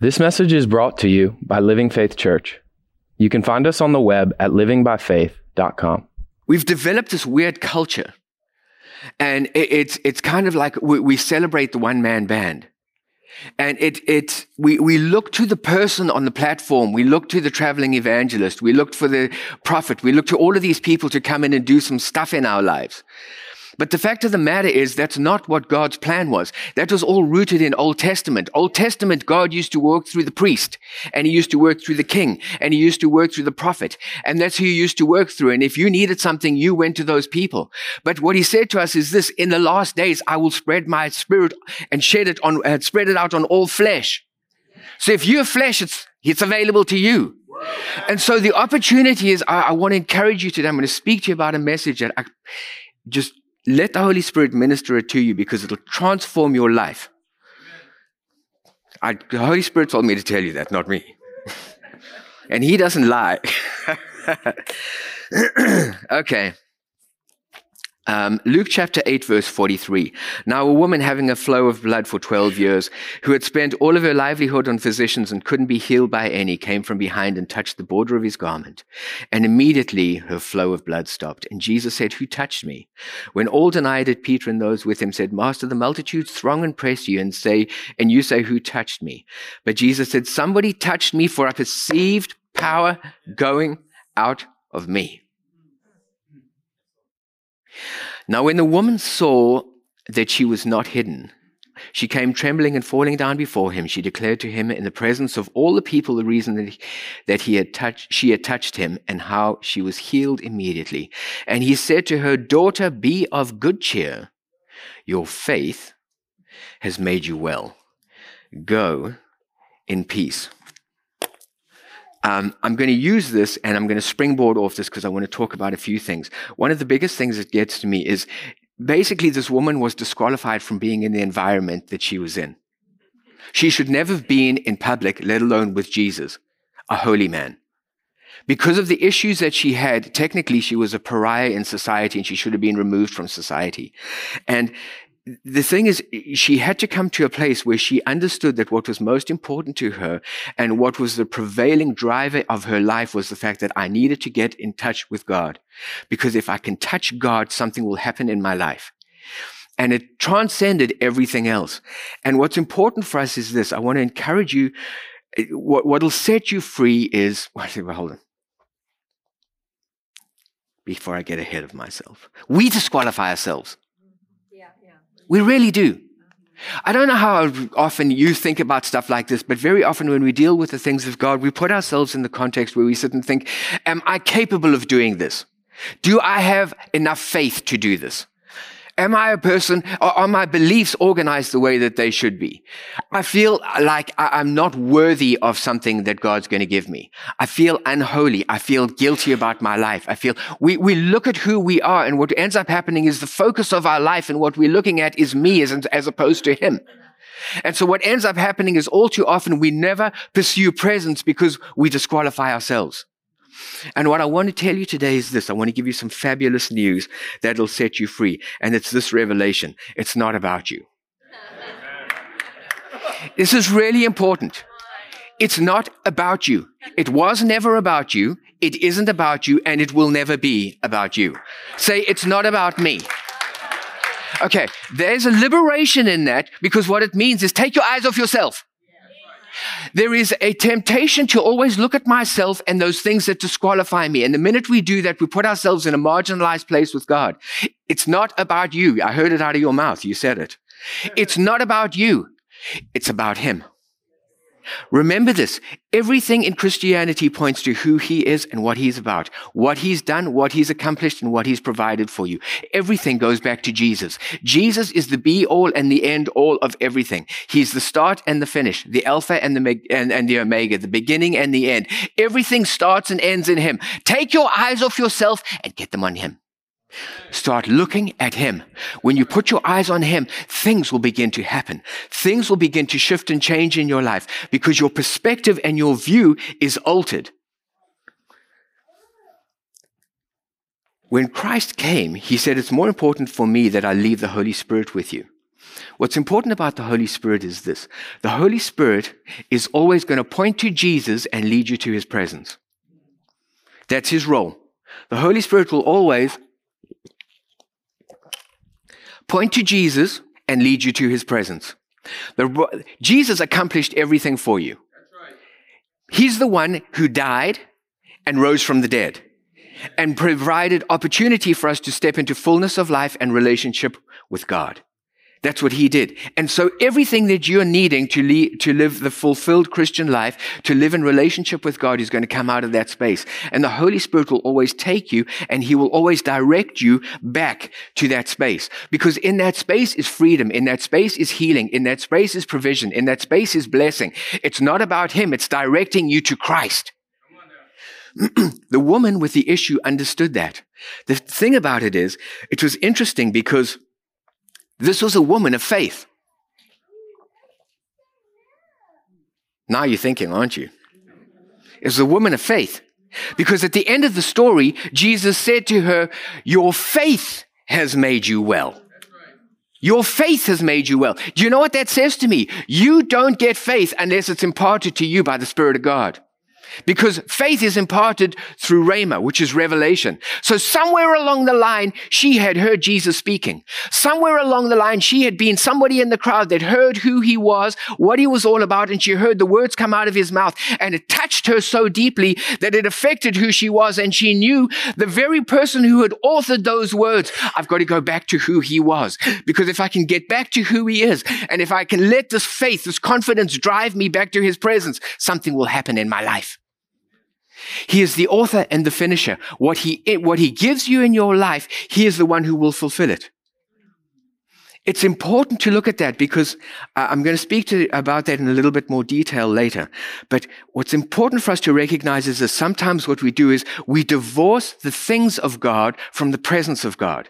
This message is brought to you by Living Faith Church. You can find us on the web at livingbyfaith.com. We've developed this weird culture, and it, it's it's kind of like we, we celebrate the one man band. And it, it, we, we look to the person on the platform. We look to the traveling evangelist. We look for the prophet. We look to all of these people to come in and do some stuff in our lives. But the fact of the matter is that's not what God's plan was. That was all rooted in Old Testament. Old Testament, God used to work through the priest and he used to work through the king and he used to work through the prophet. And that's who he used to work through. And if you needed something, you went to those people. But what he said to us is this, in the last days, I will spread my spirit and shed it on, uh, spread it out on all flesh. So if you have flesh, it's, it's available to you. And so the opportunity is, I, I want to encourage you today. I'm going to speak to you about a message that I just let the Holy Spirit minister it to you because it'll transform your life. I, the Holy Spirit told me to tell you that, not me. and He doesn't lie. okay. Um, Luke chapter 8, verse 43. Now, a woman having a flow of blood for 12 years, who had spent all of her livelihood on physicians and couldn't be healed by any, came from behind and touched the border of his garment. And immediately her flow of blood stopped. And Jesus said, Who touched me? When all denied it, Peter and those with him said, Master, the multitudes throng and press you and say, and you say, Who touched me? But Jesus said, Somebody touched me, for I perceived power going out of me. Now, when the woman saw that she was not hidden, she came trembling and falling down before him. She declared to him in the presence of all the people the reason that he, that he had touched, she had touched him and how she was healed immediately. And he said to her, Daughter, be of good cheer. Your faith has made you well. Go in peace. Um, I'm going to use this and I'm going to springboard off this because I want to talk about a few things. One of the biggest things that gets to me is basically this woman was disqualified from being in the environment that she was in. She should never have been in public, let alone with Jesus, a holy man. Because of the issues that she had, technically she was a pariah in society and she should have been removed from society. And the thing is, she had to come to a place where she understood that what was most important to her and what was the prevailing driver of her life was the fact that I needed to get in touch with God. Because if I can touch God, something will happen in my life. And it transcended everything else. And what's important for us is this. I want to encourage you. What, what'll set you free is, hold on. Before I get ahead of myself. We disqualify ourselves. We really do. I don't know how often you think about stuff like this, but very often when we deal with the things of God, we put ourselves in the context where we sit and think, am I capable of doing this? Do I have enough faith to do this? Am I a person, or are my beliefs organized the way that they should be? I feel like I'm not worthy of something that God's going to give me. I feel unholy. I feel guilty about my life. I feel we, we look at who we are and what ends up happening is the focus of our life and what we're looking at is me as, as opposed to him. And so what ends up happening is all too often we never pursue presence because we disqualify ourselves. And what I want to tell you today is this. I want to give you some fabulous news that'll set you free. And it's this revelation. It's not about you. this is really important. It's not about you. It was never about you. It isn't about you and it will never be about you. Say, it's not about me. Okay. There's a liberation in that because what it means is take your eyes off yourself. There is a temptation to always look at myself and those things that disqualify me. And the minute we do that, we put ourselves in a marginalized place with God. It's not about you. I heard it out of your mouth. You said it. It's not about you. It's about Him. Remember this. Everything in Christianity points to who he is and what he's about, what he's done, what he's accomplished, and what he's provided for you. Everything goes back to Jesus. Jesus is the be all and the end all of everything. He's the start and the finish, the alpha and the, and, and the omega, the beginning and the end. Everything starts and ends in him. Take your eyes off yourself and get them on him. Start looking at Him. When you put your eyes on Him, things will begin to happen. Things will begin to shift and change in your life because your perspective and your view is altered. When Christ came, He said, It's more important for me that I leave the Holy Spirit with you. What's important about the Holy Spirit is this the Holy Spirit is always going to point to Jesus and lead you to his presence. That's his role. The Holy Spirit will always point to Jesus and lead you to his presence. The, Jesus accomplished everything for you. He's the one who died and rose from the dead and provided opportunity for us to step into fullness of life and relationship with God. That's what he did. And so everything that you're needing to, lead, to live the fulfilled Christian life, to live in relationship with God is going to come out of that space. And the Holy Spirit will always take you and he will always direct you back to that space. Because in that space is freedom. In that space is healing. In that space is provision. In that space is blessing. It's not about him. It's directing you to Christ. the woman with the issue understood that. The thing about it is, it was interesting because this was a woman of faith. Now you're thinking, aren't you? It was a woman of faith. Because at the end of the story, Jesus said to her, Your faith has made you well. Your faith has made you well. Do you know what that says to me? You don't get faith unless it's imparted to you by the Spirit of God. Because faith is imparted through Rhema, which is revelation. So somewhere along the line, she had heard Jesus speaking. Somewhere along the line, she had been somebody in the crowd that heard who he was, what he was all about, and she heard the words come out of his mouth. And it touched her so deeply that it affected who she was. And she knew the very person who had authored those words, I've got to go back to who he was. Because if I can get back to who he is, and if I can let this faith, this confidence drive me back to his presence, something will happen in my life. He is the author and the finisher. What he, what he gives you in your life, he is the one who will fulfill it. It's important to look at that because uh, I'm going to speak to, about that in a little bit more detail later. But what's important for us to recognize is that sometimes what we do is we divorce the things of God from the presence of God.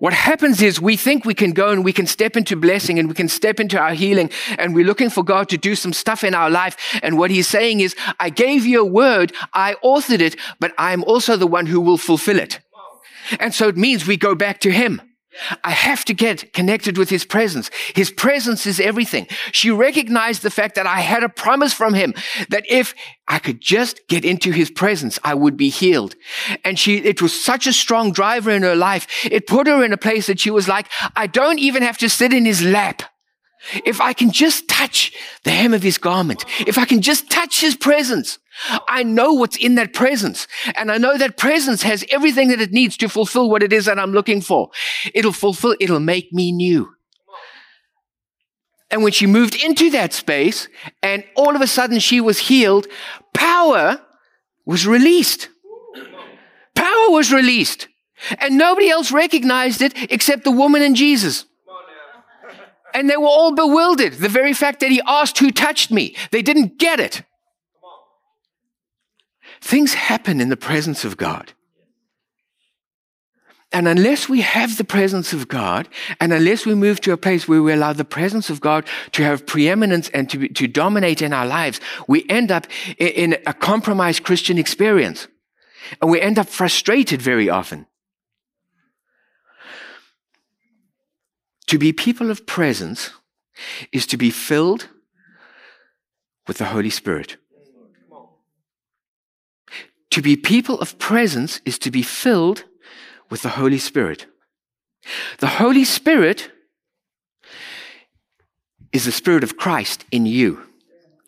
What happens is we think we can go and we can step into blessing and we can step into our healing and we're looking for God to do some stuff in our life. And what he's saying is, I gave you a word, I authored it, but I'm also the one who will fulfill it. And so it means we go back to him. I have to get connected with his presence. His presence is everything. She recognized the fact that I had a promise from him that if I could just get into his presence, I would be healed. And she, it was such a strong driver in her life. It put her in a place that she was like, I don't even have to sit in his lap. If I can just touch the hem of his garment, if I can just touch his presence, I know what's in that presence. And I know that presence has everything that it needs to fulfill what it is that I'm looking for. It'll fulfill, it'll make me new. And when she moved into that space and all of a sudden she was healed, power was released. Power was released. And nobody else recognized it except the woman and Jesus. And they were all bewildered. The very fact that he asked who touched me, they didn't get it. Things happen in the presence of God. And unless we have the presence of God, and unless we move to a place where we allow the presence of God to have preeminence and to, to dominate in our lives, we end up in, in a compromised Christian experience. And we end up frustrated very often. To be people of presence is to be filled with the Holy Spirit. To be people of presence is to be filled with the Holy Spirit. The Holy Spirit is the Spirit of Christ in you.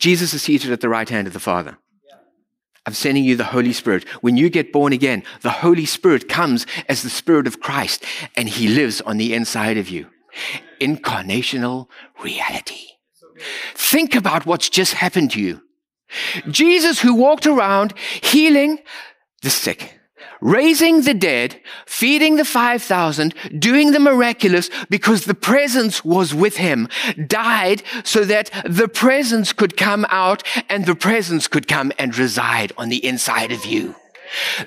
Jesus is seated at the right hand of the Father. I'm sending you the Holy Spirit. When you get born again, the Holy Spirit comes as the Spirit of Christ and He lives on the inside of you. Incarnational reality. Think about what's just happened to you. Jesus, who walked around healing the sick, raising the dead, feeding the 5,000, doing the miraculous because the presence was with him, died so that the presence could come out and the presence could come and reside on the inside of you.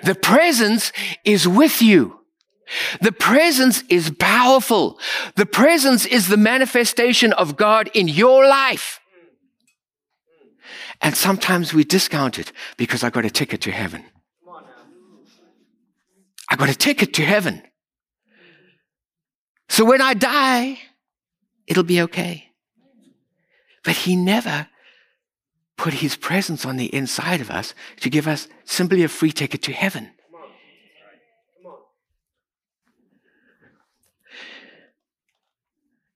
The presence is with you. The presence is powerful. The presence is the manifestation of God in your life. And sometimes we discount it because I got a ticket to heaven. I got a ticket to heaven. So when I die, it'll be okay. But he never put his presence on the inside of us to give us simply a free ticket to heaven.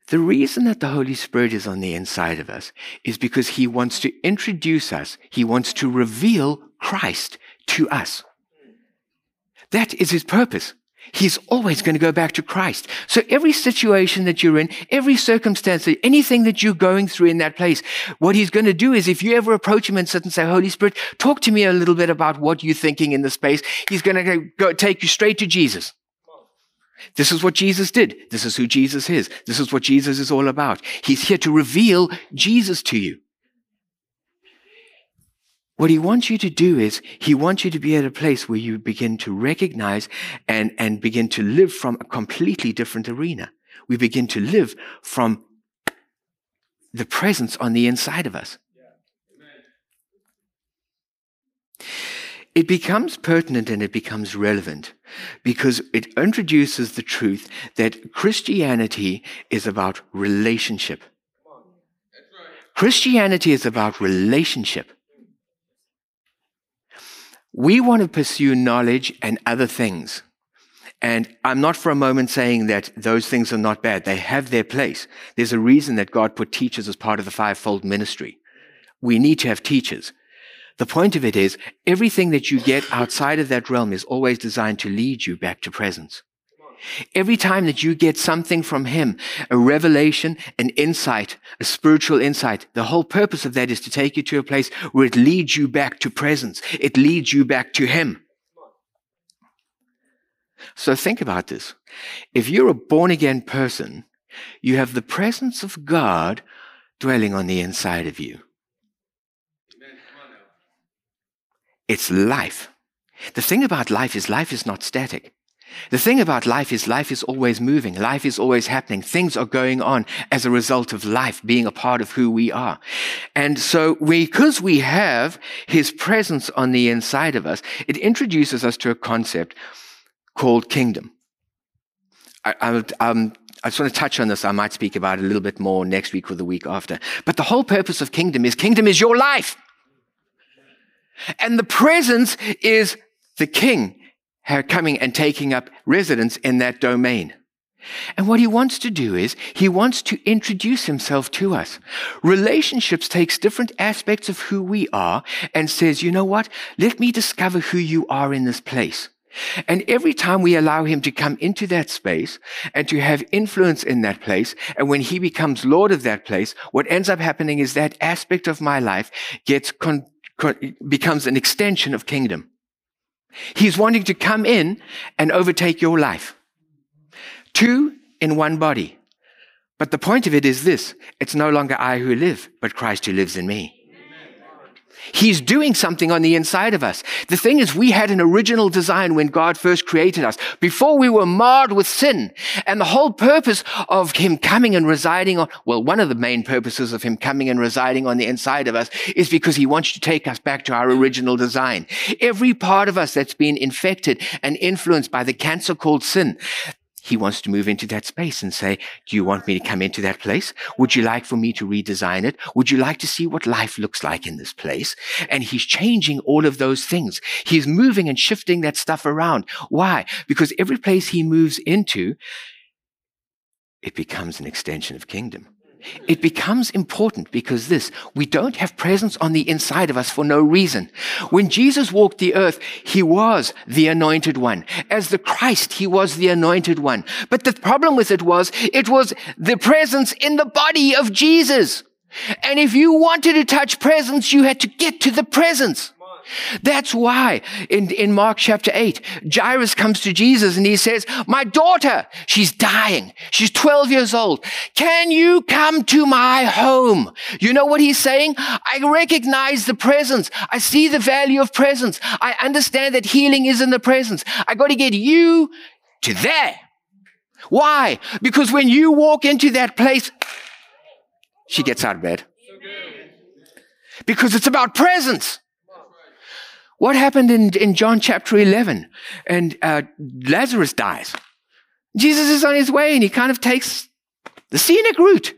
The reason that the Holy Spirit is on the inside of us is because He wants to introduce us. He wants to reveal Christ to us. That is His purpose. He's always going to go back to Christ. So every situation that you're in, every circumstance, anything that you're going through in that place, what he's going to do is if you ever approach him and sit and say, Holy Spirit, talk to me a little bit about what you're thinking in the space, he's going to go, take you straight to Jesus. This is what Jesus did. This is who Jesus is. This is what Jesus is all about. He's here to reveal Jesus to you. What he wants you to do is he wants you to be at a place where you begin to recognize and, and begin to live from a completely different arena. We begin to live from the presence on the inside of us. It becomes pertinent and it becomes relevant because it introduces the truth that Christianity is about relationship. Christianity is about relationship. We want to pursue knowledge and other things. And I'm not for a moment saying that those things are not bad. They have their place. There's a reason that God put teachers as part of the fivefold ministry. We need to have teachers. The point of it is everything that you get outside of that realm is always designed to lead you back to presence. Every time that you get something from Him, a revelation, an insight, a spiritual insight, the whole purpose of that is to take you to a place where it leads you back to presence. It leads you back to Him. So think about this. If you're a born again person, you have the presence of God dwelling on the inside of you. It's life. The thing about life is life is not static. The thing about life is life is always moving. Life is always happening. Things are going on as a result of life being a part of who we are. And so because we have his presence on the inside of us, it introduces us to a concept called kingdom. I, I, um, I just want to touch on this. I might speak about it a little bit more next week or the week after. But the whole purpose of kingdom is kingdom is your life. And the presence is the king coming and taking up residence in that domain. And what he wants to do is he wants to introduce himself to us. Relationships takes different aspects of who we are and says, you know what? Let me discover who you are in this place. And every time we allow him to come into that space and to have influence in that place, and when he becomes Lord of that place, what ends up happening is that aspect of my life gets con- becomes an extension of kingdom. He's wanting to come in and overtake your life. Two in one body. But the point of it is this it's no longer I who live, but Christ who lives in me. He's doing something on the inside of us. The thing is, we had an original design when God first created us, before we were marred with sin. And the whole purpose of Him coming and residing on, well, one of the main purposes of Him coming and residing on the inside of us is because He wants to take us back to our original design. Every part of us that's been infected and influenced by the cancer called sin, he wants to move into that space and say, do you want me to come into that place? Would you like for me to redesign it? Would you like to see what life looks like in this place? And he's changing all of those things. He's moving and shifting that stuff around. Why? Because every place he moves into, it becomes an extension of kingdom. It becomes important because this, we don't have presence on the inside of us for no reason. When Jesus walked the earth, he was the anointed one. As the Christ, he was the anointed one. But the problem with it was, it was the presence in the body of Jesus. And if you wanted to touch presence, you had to get to the presence. That's why in, in Mark chapter 8, Jairus comes to Jesus and he says, My daughter, she's dying. She's 12 years old. Can you come to my home? You know what he's saying? I recognize the presence. I see the value of presence. I understand that healing is in the presence. I got to get you to there. Why? Because when you walk into that place, she gets out of bed. Because it's about presence. What happened in, in John chapter 11? And uh, Lazarus dies. Jesus is on his way and he kind of takes the scenic route.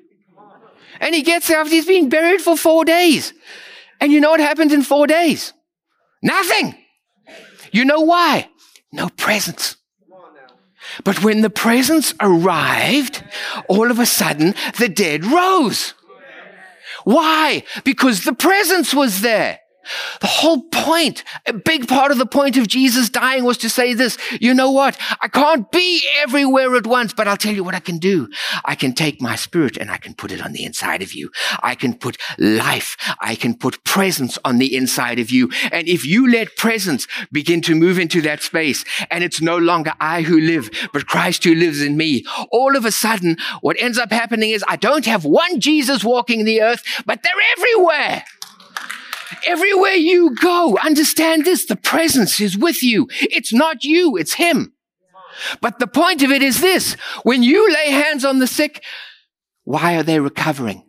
And he gets there after he's been buried for four days. And you know what happens in four days? Nothing. You know why? No presence. But when the presence arrived, all of a sudden the dead rose. Why? Because the presence was there. The whole point, a big part of the point of Jesus dying was to say this, you know what? I can't be everywhere at once, but I'll tell you what I can do. I can take my spirit and I can put it on the inside of you. I can put life. I can put presence on the inside of you. And if you let presence begin to move into that space and it's no longer I who live, but Christ who lives in me, all of a sudden, what ends up happening is I don't have one Jesus walking the earth, but they're everywhere. Everywhere you go, understand this, the presence is with you. It's not you, it's Him. But the point of it is this, when you lay hands on the sick, why are they recovering?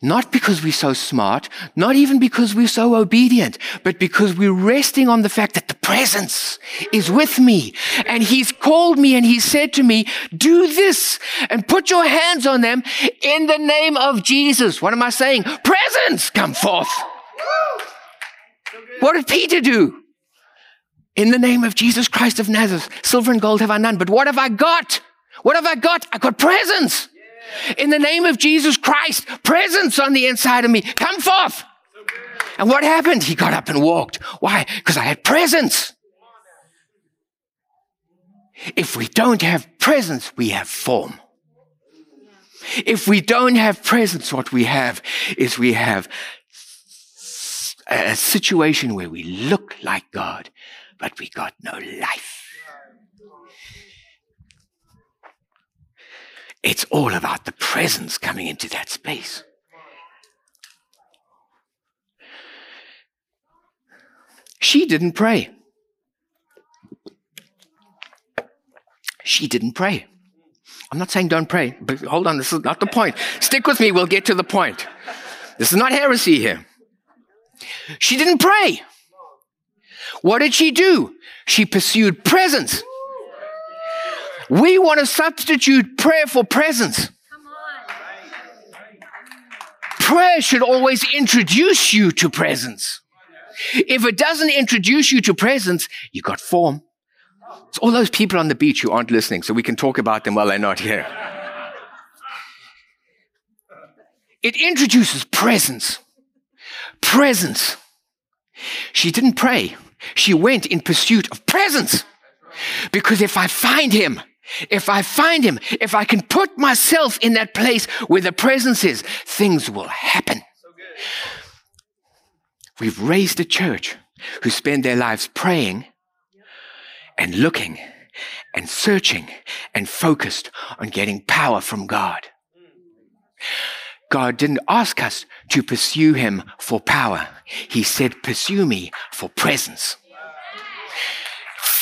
Not because we're so smart, not even because we're so obedient, but because we're resting on the fact that the presence is with me. And he's called me and he said to me, do this and put your hands on them in the name of Jesus. What am I saying? Presence, come forth. What did Peter do? In the name of Jesus Christ of Nazareth, silver and gold have I none, but what have I got? What have I got? I got presence. In the name of Jesus Christ, presence on the inside of me. Come forth. And what happened? He got up and walked. Why? Because I had presence. If we don't have presence, we have form. If we don't have presence, what we have is we have a situation where we look like God, but we got no life. It's all about the presence coming into that space. She didn't pray. She didn't pray. I'm not saying don't pray, but hold on, this is not the point. Stick with me, we'll get to the point. This is not heresy here. She didn't pray. What did she do? She pursued presence. We want to substitute prayer for presence. Prayer should always introduce you to presence. If it doesn't introduce you to presence, you got form. It's all those people on the beach who aren't listening, so we can talk about them while they're not here. It introduces presence. Presence. She didn't pray. She went in pursuit of presence. Because if I find him, if I find him, if I can put myself in that place where the presence is, things will happen. We've raised a church who spend their lives praying and looking and searching and focused on getting power from God. God didn't ask us to pursue him for power. He said, pursue me for presence.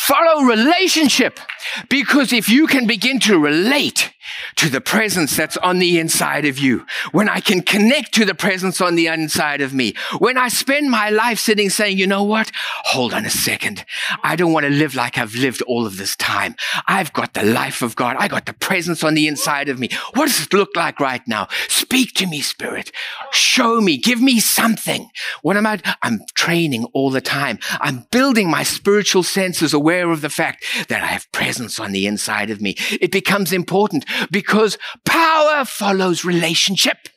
Follow relationship. Because if you can begin to relate to the presence that's on the inside of you, when I can connect to the presence on the inside of me, when I spend my life sitting saying, you know what? Hold on a second. I don't want to live like I've lived all of this time. I've got the life of God. I got the presence on the inside of me. What does it look like right now? Speak to me, spirit. Show me. Give me something. What am I? I'm training all the time. I'm building my spiritual senses aware of the fact that I have presence on the inside of me. It becomes important because power follows relationship.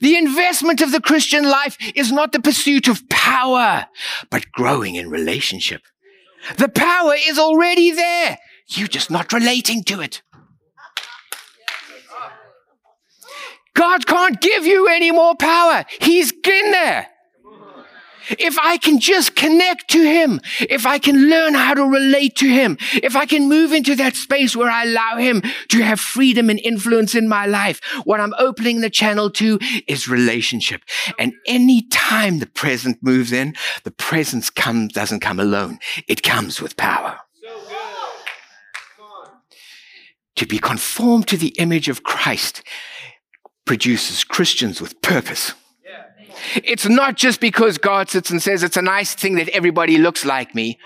The investment of the Christian life is not the pursuit of power, but growing in relationship. The power is already there. You're just not relating to it. God can't give you any more power. He's in there. If I can just connect to Him, if I can learn how to relate to Him, if I can move into that space where I allow Him to have freedom and influence in my life, what I'm opening the channel to is relationship. And any time the present moves in, the presence comes, doesn't come alone. It comes with power. To be conformed to the image of Christ produces Christians with purpose. It's not just because God sits and says it's a nice thing that everybody looks like me.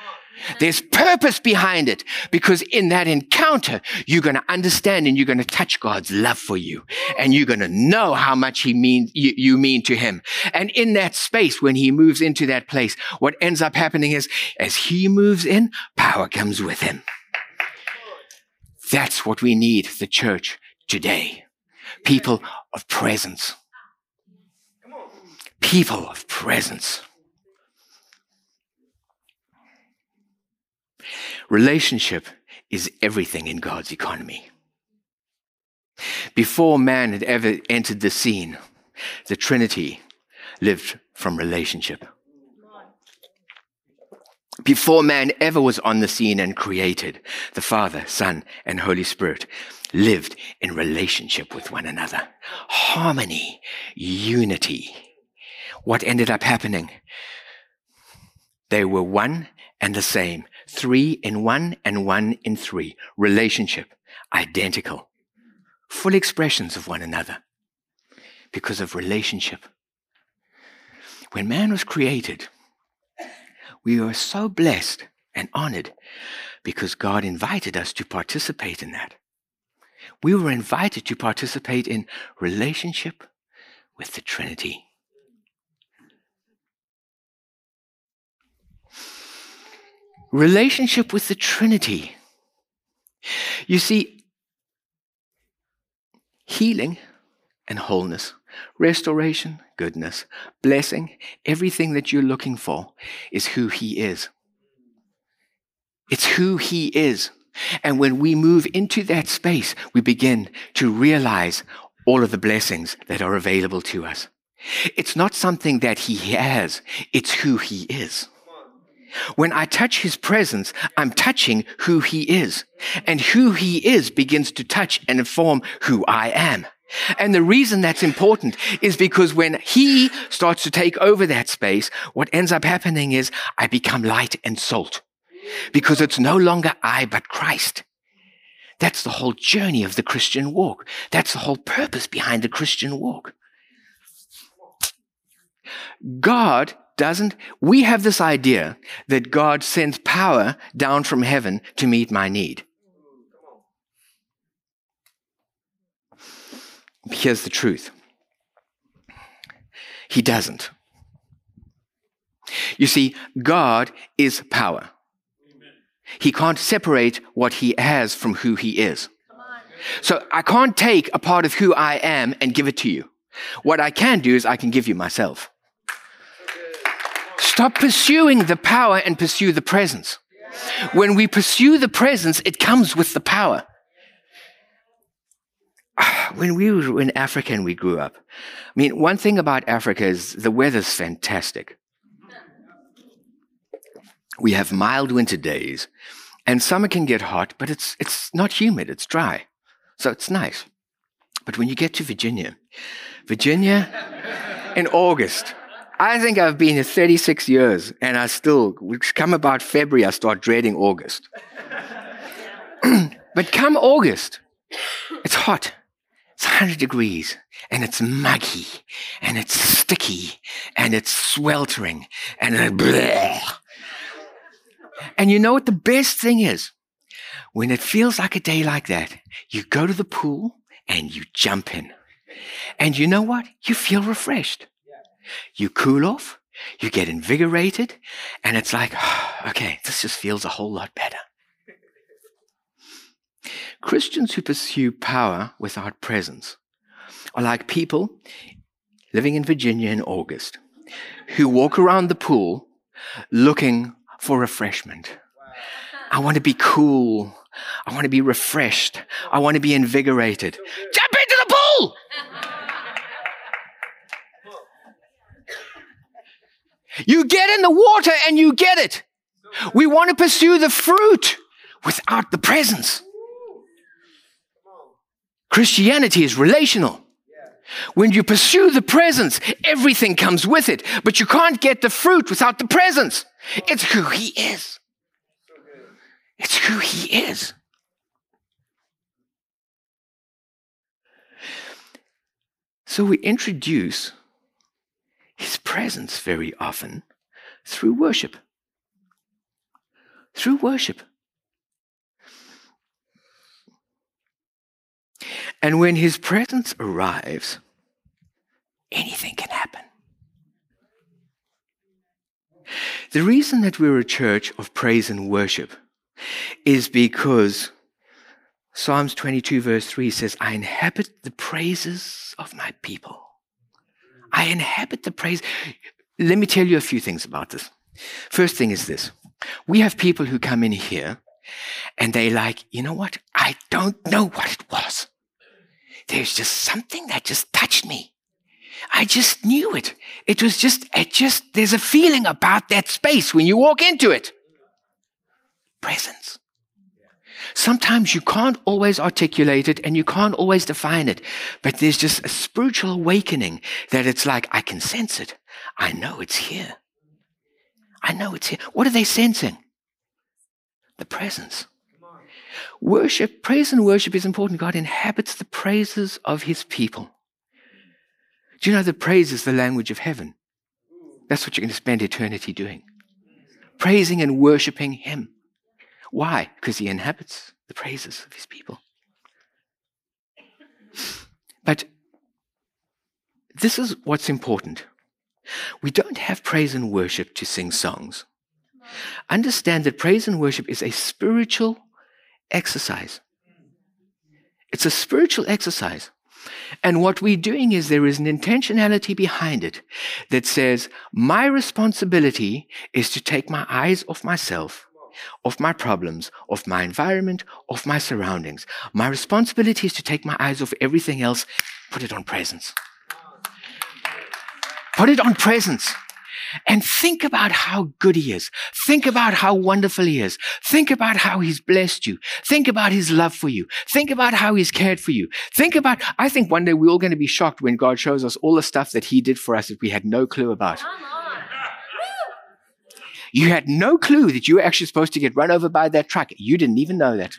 There's purpose behind it because in that encounter, you're going to understand and you're going to touch God's love for you and you're going to know how much he means, you, you mean to him. And in that space, when he moves into that place, what ends up happening is as he moves in, power comes with him. That's what we need, the church today. People of presence. People of presence. Relationship is everything in God's economy. Before man had ever entered the scene, the Trinity lived from relationship. Before man ever was on the scene and created, the Father, Son, and Holy Spirit lived in relationship with one another. Harmony, unity. What ended up happening? They were one and the same three in one and one in three. Relationship, identical. Full expressions of one another because of relationship. When man was created, we were so blessed and honored because God invited us to participate in that. We were invited to participate in relationship with the Trinity. Relationship with the Trinity. You see, healing and wholeness, restoration, goodness, blessing, everything that you're looking for is who He is. It's who He is. And when we move into that space, we begin to realize all of the blessings that are available to us. It's not something that He has, it's who He is. When I touch his presence, I'm touching who he is. And who he is begins to touch and inform who I am. And the reason that's important is because when he starts to take over that space, what ends up happening is I become light and salt. Because it's no longer I, but Christ. That's the whole journey of the Christian walk. That's the whole purpose behind the Christian walk. God doesn't, we have this idea that God sends power down from heaven to meet my need. Here's the truth He doesn't. You see, God is power. He can't separate what he has from who he is. So I can't take a part of who I am and give it to you. What I can do is I can give you myself. Stop pursuing the power and pursue the presence. When we pursue the presence, it comes with the power. When we were in Africa and we grew up, I mean, one thing about Africa is the weather's fantastic. We have mild winter days, and summer can get hot, but it's, it's not humid, it's dry. So it's nice. But when you get to Virginia, Virginia in August, I think I've been here 36 years, and I still, come about February, I start dreading August. but come August, it's hot. It's 100 degrees, and it's muggy, and it's sticky, and it's sweltering, and blah. And you know what the best thing is? When it feels like a day like that, you go to the pool and you jump in. And you know what? You feel refreshed. You cool off, you get invigorated, and it's like, okay, this just feels a whole lot better. Christians who pursue power without presence are like people living in Virginia in August who walk around the pool looking for refreshment. I want to be cool. I want to be refreshed. I want to be invigorated. Jump into the pool! You get in the water and you get it. We want to pursue the fruit without the presence. Christianity is relational. When you pursue the presence, everything comes with it, but you can't get the fruit without the presence. It's who He is. It's who He is. So we introduce his presence very often through worship. through worship. And when his presence arrives, anything can happen. The reason that we're a church of praise and worship is because Psalms 22, verse 3 says, I inhabit the praises of my people. I inhabit the praise. Let me tell you a few things about this. First thing is this we have people who come in here and they like, you know what? I don't know what it was. There's just something that just touched me. I just knew it. It was just, it just, there's a feeling about that space when you walk into it. Presence. Sometimes you can't always articulate it and you can't always define it, but there's just a spiritual awakening that it's like, I can sense it. I know it's here. I know it's here. What are they sensing? The presence. Worship, praise and worship is important. God inhabits the praises of his people. Do you know that praise is the language of heaven? That's what you're going to spend eternity doing. Praising and worshiping him. Why? Because he inhabits the praises of his people. But this is what's important. We don't have praise and worship to sing songs. Understand that praise and worship is a spiritual exercise. It's a spiritual exercise. And what we're doing is there is an intentionality behind it that says, my responsibility is to take my eyes off myself, off my problems, of my environment, of my surroundings. My responsibility is to take my eyes off everything else, put it on presence. Put it on presence. And think about how good he is. Think about how wonderful he is. Think about how he's blessed you. Think about his love for you. Think about how he's cared for you. Think about, I think one day we're all going to be shocked when God shows us all the stuff that he did for us that we had no clue about. You had no clue that you were actually supposed to get run over by that truck. You didn't even know that.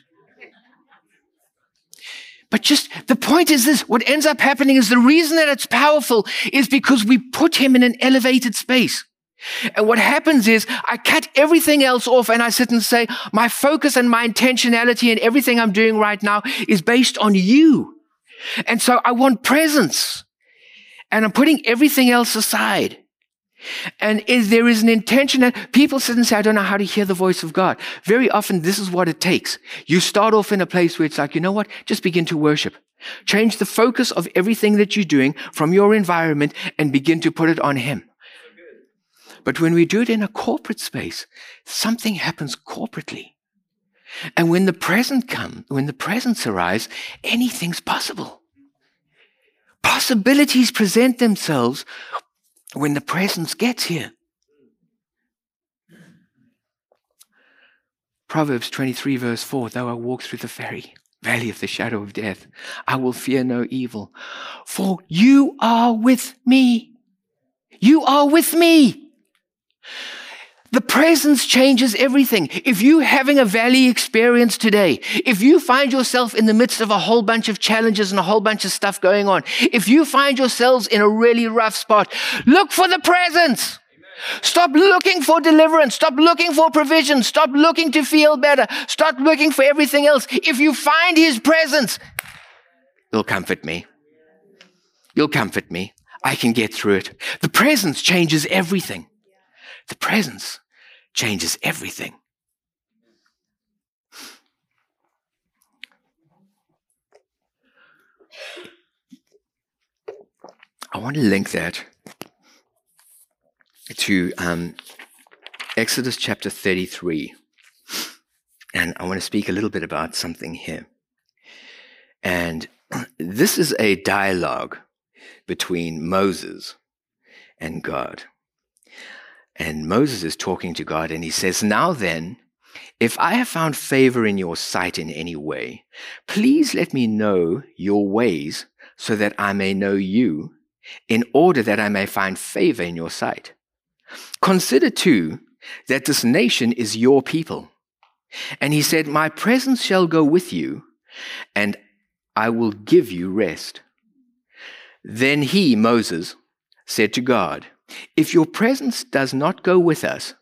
But just the point is this what ends up happening is the reason that it's powerful is because we put him in an elevated space. And what happens is I cut everything else off and I sit and say, my focus and my intentionality and everything I'm doing right now is based on you. And so I want presence and I'm putting everything else aside. And is, there is an intention that people sit and say, I don't know how to hear the voice of God. Very often, this is what it takes. You start off in a place where it's like, you know what? Just begin to worship. Change the focus of everything that you're doing from your environment and begin to put it on Him. But when we do it in a corporate space, something happens corporately. And when the present comes, when the presence arrives, anything's possible. Possibilities present themselves when the presence gets here. Proverbs 23, verse 4 Though I walk through the valley, valley of the shadow of death, I will fear no evil, for you are with me. You are with me. The presence changes everything. If you're having a valley experience today, if you find yourself in the midst of a whole bunch of challenges and a whole bunch of stuff going on, if you find yourselves in a really rough spot, look for the presence. Stop looking for deliverance. Stop looking for provision. Stop looking to feel better. Stop looking for everything else. If you find his presence, you'll comfort me. You'll comfort me. I can get through it. The presence changes everything. The presence changes everything. I want to link that to um, Exodus chapter 33. And I want to speak a little bit about something here. And this is a dialogue between Moses and God. And Moses is talking to God and he says, Now then, if I have found favor in your sight in any way, please let me know your ways so that I may know you, in order that I may find favor in your sight. Consider too that this nation is your people. And he said, My presence shall go with you, and I will give you rest. Then he, Moses, said to God, if your presence does not go with us,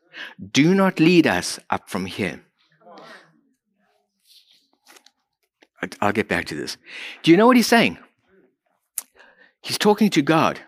Do not lead us up from here. I'll get back to this. Do you know what he's saying? He's talking to God.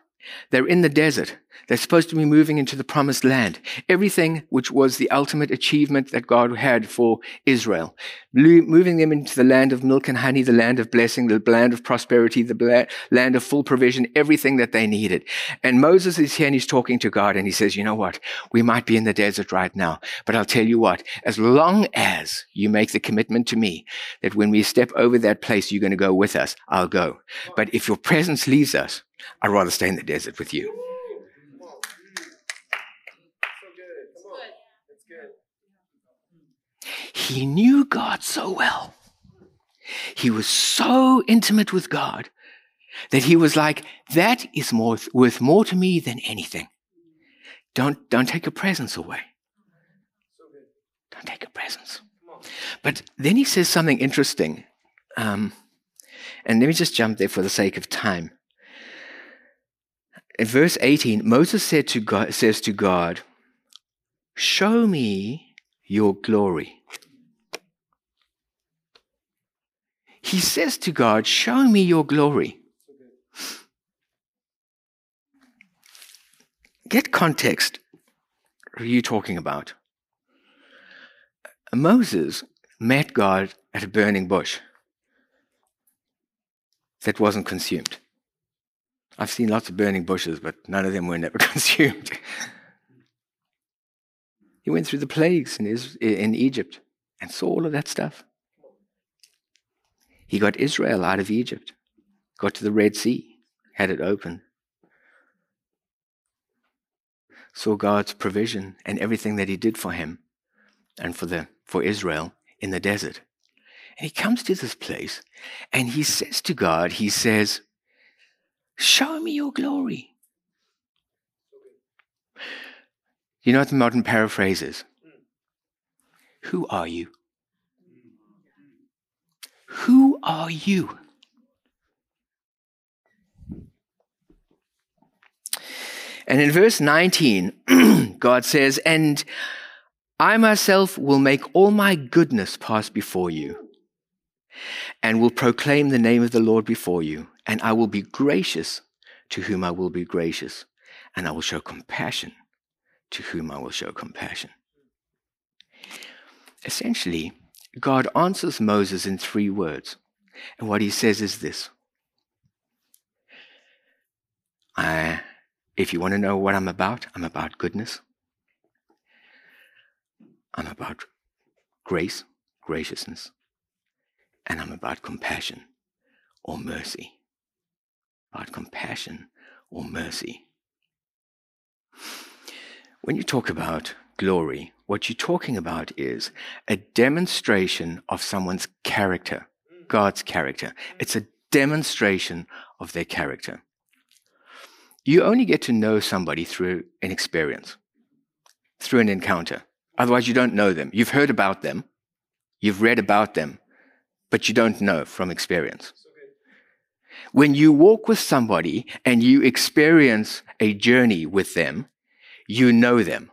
They're in the desert. They're supposed to be moving into the promised land. Everything which was the ultimate achievement that God had for Israel. Moving them into the land of milk and honey, the land of blessing, the land of prosperity, the land of full provision, everything that they needed. And Moses is here and he's talking to God and he says, you know what? We might be in the desert right now, but I'll tell you what, as long as you make the commitment to me that when we step over that place, you're going to go with us, I'll go. But if your presence leaves us, I'd rather stay in the desert with you. He knew God so well. He was so intimate with God that he was like, that is more, worth more to me than anything. Don't, don't take your presence away. Don't take your presence. But then he says something interesting. Um, and let me just jump there for the sake of time. In verse 18, Moses said to God, says to God, Show me your glory. He says to God, Show me your glory. Get context. What are you talking about? Moses met God at a burning bush that wasn't consumed. I've seen lots of burning bushes, but none of them were never consumed. he went through the plagues in, in Egypt and saw all of that stuff. He got Israel out of Egypt, got to the Red Sea, had it open, saw God's provision and everything that He did for him and for, the, for Israel in the desert. And he comes to this place and he says to God, He says, Show me your glory. You know what the modern paraphrase is? Hmm. Who are you? Who are you? And in verse 19, God says, And I myself will make all my goodness pass before you, and will proclaim the name of the Lord before you, and I will be gracious to whom I will be gracious, and I will show compassion to whom I will show compassion. Essentially, God answers Moses in three words. And what he says is this I, If you want to know what I'm about, I'm about goodness. I'm about grace, graciousness, and I'm about compassion or mercy. About compassion or mercy. When you talk about glory, what you're talking about is a demonstration of someone's character, mm. God's character. Mm. It's a demonstration of their character. You only get to know somebody through an experience, through an encounter. Otherwise, you don't know them. You've heard about them, you've read about them, but you don't know from experience. When you walk with somebody and you experience a journey with them, you know them.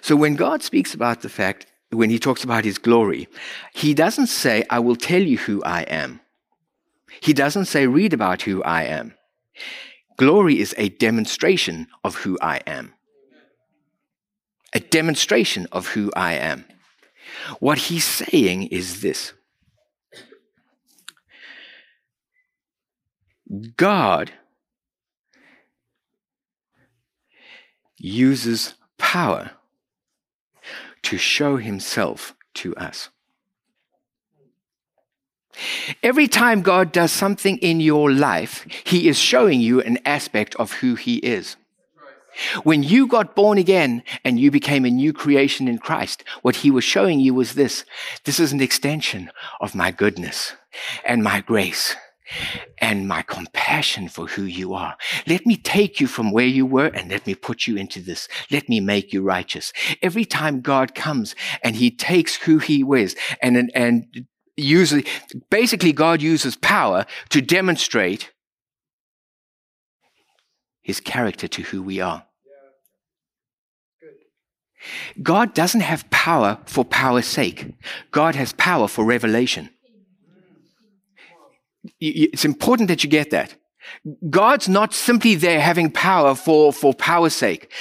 So when God speaks about the fact, when he talks about his glory, he doesn't say, I will tell you who I am. He doesn't say, read about who I am. Glory is a demonstration of who I am. A demonstration of who I am. What he's saying is this God uses power to show himself to us. Every time God does something in your life, he is showing you an aspect of who he is. When you got born again and you became a new creation in Christ, what he was showing you was this. This is an extension of my goodness and my grace and my compassion for who you are. Let me take you from where you were and let me put you into this. Let me make you righteous. Every time God comes and he takes who he was and, and usually, basically God uses power to demonstrate his character to who we are. God doesn't have power for power's sake. God has power for revelation. It's important that you get that. God's not simply there having power for, for power's sake.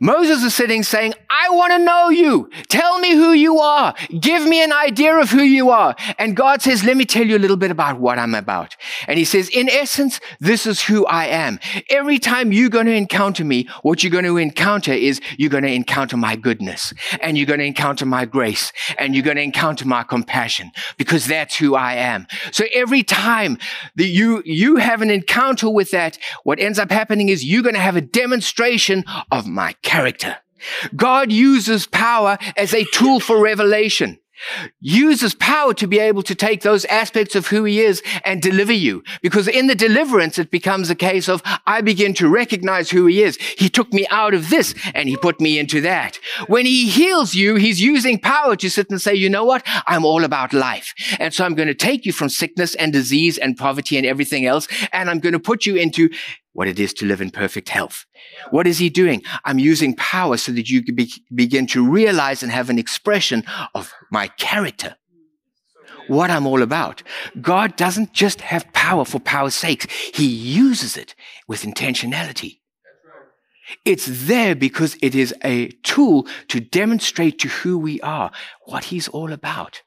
Moses is sitting saying, I want to know you. Tell me who you are. Give me an idea of who you are. And God says, let me tell you a little bit about what I'm about. And he says, in essence, this is who I am. Every time you're going to encounter me, what you're going to encounter is you're going to encounter my goodness and you're going to encounter my grace and you're going to encounter my compassion because that's who I am. So every time that you, you have an encounter with that, what ends up happening is you're going to have a demonstration of my character. God uses power as a tool for revelation uses power to be able to take those aspects of who he is and deliver you. Because in the deliverance, it becomes a case of, I begin to recognize who he is. He took me out of this and he put me into that. When he heals you, he's using power to sit and say, you know what? I'm all about life. And so I'm going to take you from sickness and disease and poverty and everything else. And I'm going to put you into what it is to live in perfect health. What is he doing? I'm using power so that you be, begin to realize and have an expression of my character. What I'm all about. God doesn't just have power for power's sake. He uses it with intentionality. It's there because it is a tool to demonstrate to who we are, what he's all about.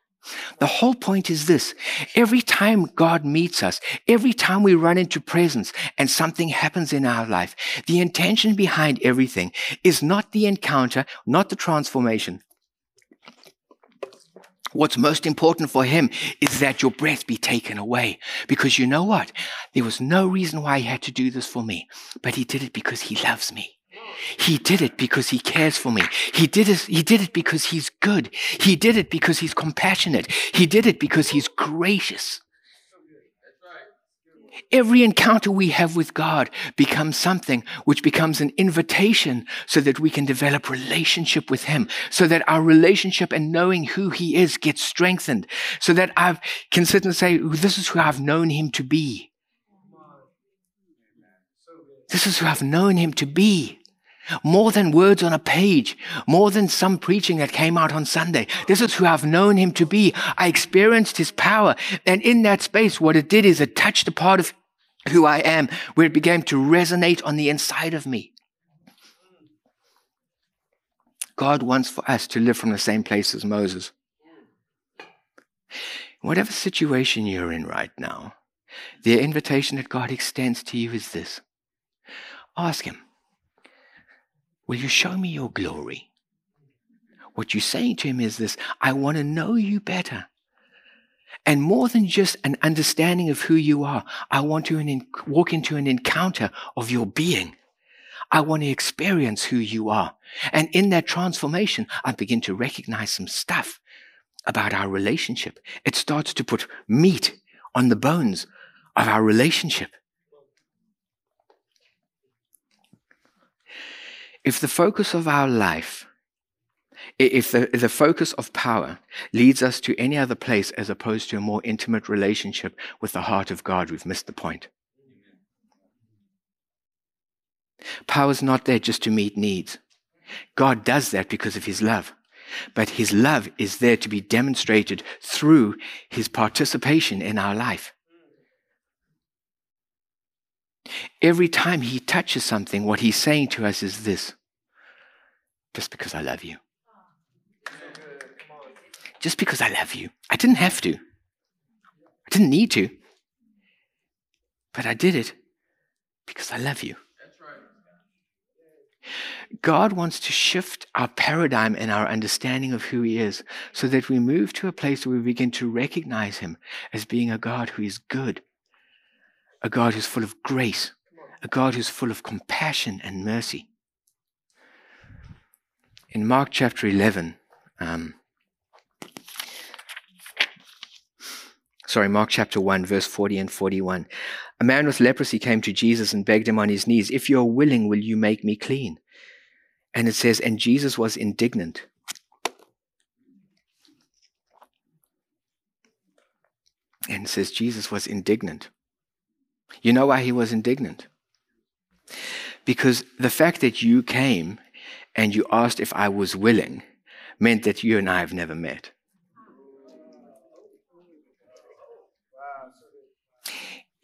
The whole point is this. Every time God meets us, every time we run into presence and something happens in our life, the intention behind everything is not the encounter, not the transformation. What's most important for him is that your breath be taken away. Because you know what? There was no reason why he had to do this for me, but he did it because he loves me. He did it because he cares for me. He did it, he did it because he's good. He did it because he's compassionate. He did it because he's gracious. Every encounter we have with God becomes something which becomes an invitation so that we can develop relationship with Him, so that our relationship and knowing who He is gets strengthened, so that I can sit and say, this is who I've known Him to be. This is who I've known Him to be. More than words on a page, more than some preaching that came out on Sunday. This is who I've known him to be. I experienced his power. And in that space, what it did is it touched a part of who I am where it began to resonate on the inside of me. God wants for us to live from the same place as Moses. Whatever situation you're in right now, the invitation that God extends to you is this ask Him, Will you show me your glory? What you're saying to him is this I want to know you better. And more than just an understanding of who you are, I want to walk into an encounter of your being. I want to experience who you are. And in that transformation, I begin to recognize some stuff about our relationship. It starts to put meat on the bones of our relationship. If the focus of our life, if the, the focus of power leads us to any other place as opposed to a more intimate relationship with the heart of God, we've missed the point. Power is not there just to meet needs. God does that because of his love. But his love is there to be demonstrated through his participation in our life. Every time he touches something, what he's saying to us is this just because I love you. Just because I love you. I didn't have to, I didn't need to, but I did it because I love you. God wants to shift our paradigm and our understanding of who He is so that we move to a place where we begin to recognize Him as being a God who is good, a God who's full of grace, a God who's full of compassion and mercy. In Mark chapter 11, um, sorry, Mark chapter 1, verse 40 and 41, a man with leprosy came to Jesus and begged him on his knees, If you're willing, will you make me clean? And it says, And Jesus was indignant. And it says, Jesus was indignant. You know why he was indignant? Because the fact that you came and you asked if I was willing meant that you and I have never met.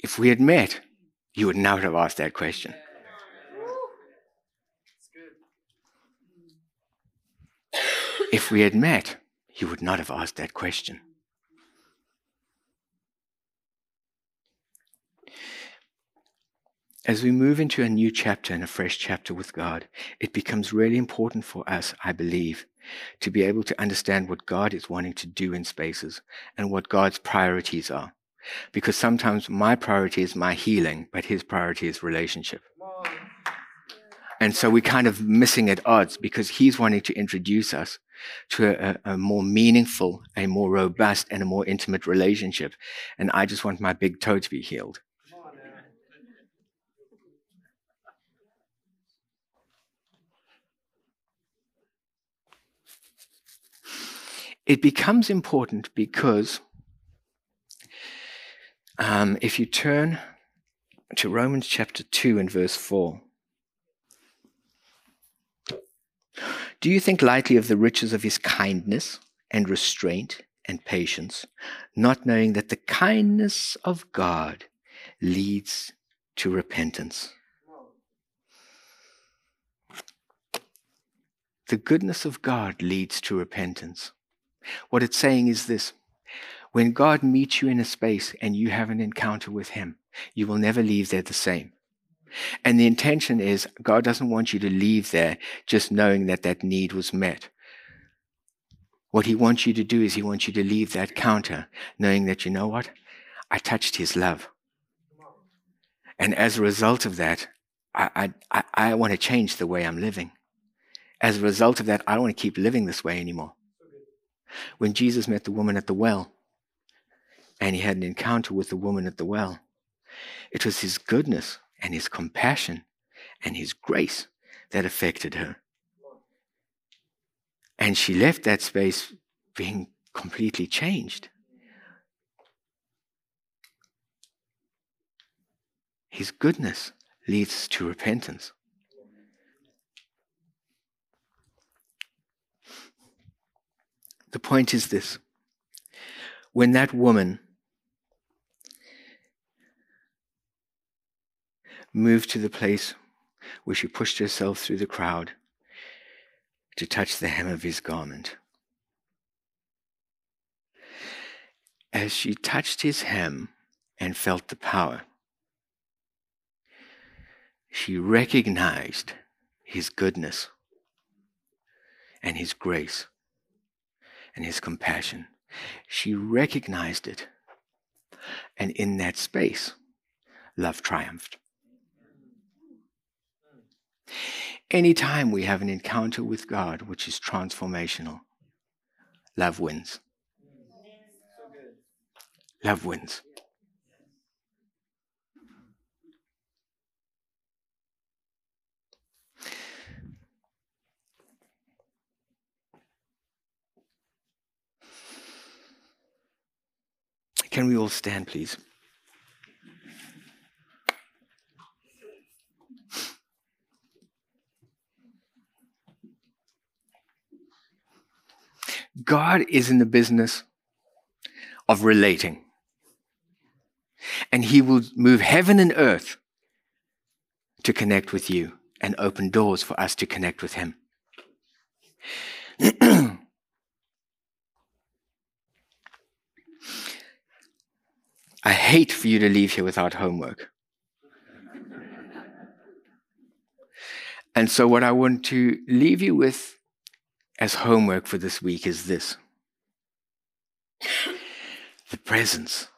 If we had met, you would not have asked that question. If we had met, you would not have asked that question. As we move into a new chapter and a fresh chapter with God, it becomes really important for us, I believe, to be able to understand what God is wanting to do in spaces and what God's priorities are. Because sometimes my priority is my healing, but his priority is relationship. And so we're kind of missing at odds because he's wanting to introduce us to a, a, more meaningful, a more robust, and a more intimate relationship. And I just want my big toe to be healed. It becomes important because um, if you turn to Romans chapter 2 and verse 4, do you think lightly of the riches of his kindness and restraint and patience, not knowing that the kindness of God leads to repentance? The goodness of God leads to repentance. What it's saying is this when God meets you in a space and you have an encounter with Him, you will never leave there the same. And the intention is God doesn't want you to leave there just knowing that that need was met. What He wants you to do is He wants you to leave that counter knowing that, you know what? I touched His love. And as a result of that, I, I, I want to change the way I'm living. As a result of that, I don't want to keep living this way anymore. When Jesus met the woman at the well, and he had an encounter with the woman at the well, it was his goodness and his compassion and his grace that affected her. And she left that space being completely changed. His goodness leads to repentance. The point is this when that woman moved to the place where she pushed herself through the crowd to touch the hem of his garment. As she touched his hem and felt the power, she recognized his goodness and his grace and his compassion. She recognized it. And in that space, love triumphed. Anytime we have an encounter with God which is transformational, love wins. Love wins. Can we all stand, please? God is in the business of relating. And He will move heaven and earth to connect with you and open doors for us to connect with Him. I hate for you to leave here without homework. And so, what I want to leave you with as homework for this week is this the presence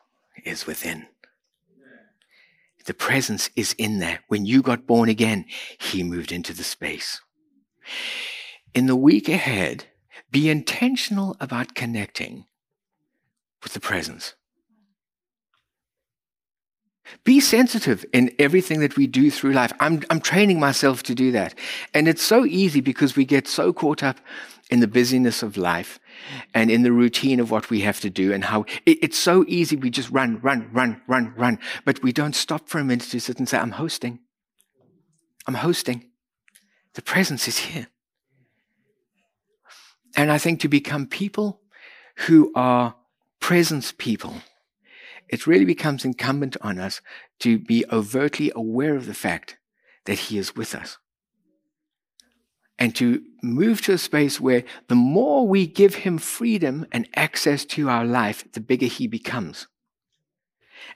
is within. The presence is in there. When you got born again, He moved into the space. In the week ahead, be intentional about connecting with the presence. Be sensitive in everything that we do through life. I'm, I'm training myself to do that. And it's so easy because we get so caught up in the busyness of life and in the routine of what we have to do and how it, it's so easy. We just run, run, run, run, run. But we don't stop for a minute to sit and say, I'm hosting. I'm hosting. The presence is here. And I think to become people who are presence people, it really becomes incumbent on us to be overtly aware of the fact that He is with us. And to move to a space where the more we give Him freedom and access to our life, the bigger He becomes.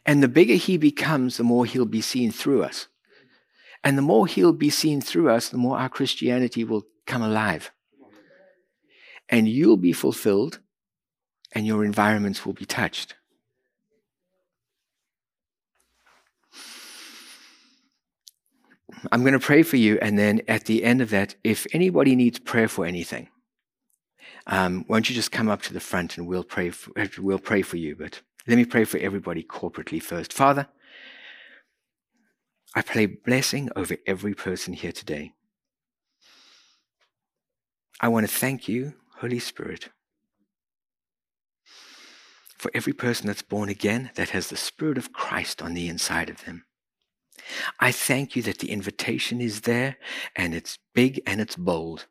And the bigger He becomes, the more He'll be seen through us. And the more He'll be seen through us, the more our Christianity will come alive. And you'll be fulfilled, and your environments will be touched. I'm going to pray for you, and then at the end of that, if anybody needs prayer for anything, um, why don't you just come up to the front and we'll pray for, we'll pray for you. But let me pray for everybody corporately first. Father, I pray blessing over every person here today. I want to thank you, Holy Spirit, for every person that's born again that has the Spirit of Christ on the inside of them. I thank you that the invitation is there and it's big and it's bold.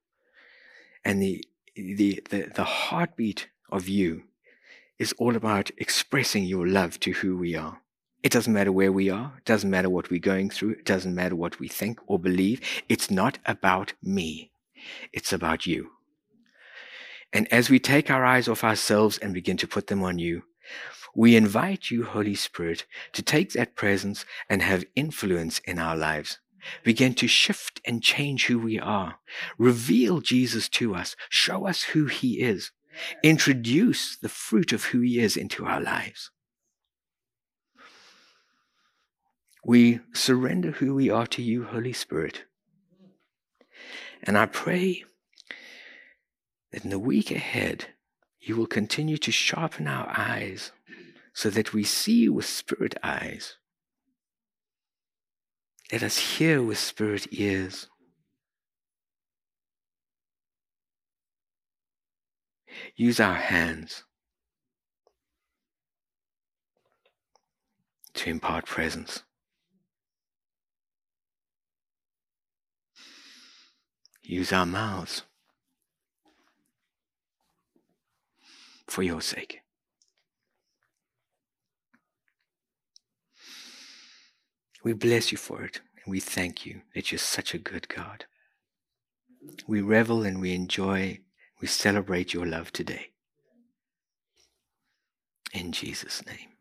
And the, the, the, the heartbeat of you is all about expressing your love to who we are. It doesn't matter where we are. It doesn't matter what we're going through. It doesn't matter what we think or believe. It's not about me. It's about you. And as we take our eyes off ourselves and begin to put them on you, we invite you, Holy Spirit, to take that presence and have influence in our lives. Begin to shift and change who we are. Reveal Jesus to us. Show us who he is. Introduce the fruit of who he is into our lives. We surrender who we are to you, Holy Spirit. And I pray that in the week ahead, you will continue to sharpen our eyes so that we see with spirit eyes. Let us hear with spirit ears. Use our hands to impart presence. Use our mouths for your sake. We bless you for it, and we thank you that you're such a good God. We revel and we enjoy, we celebrate your love today. In Jesus' name.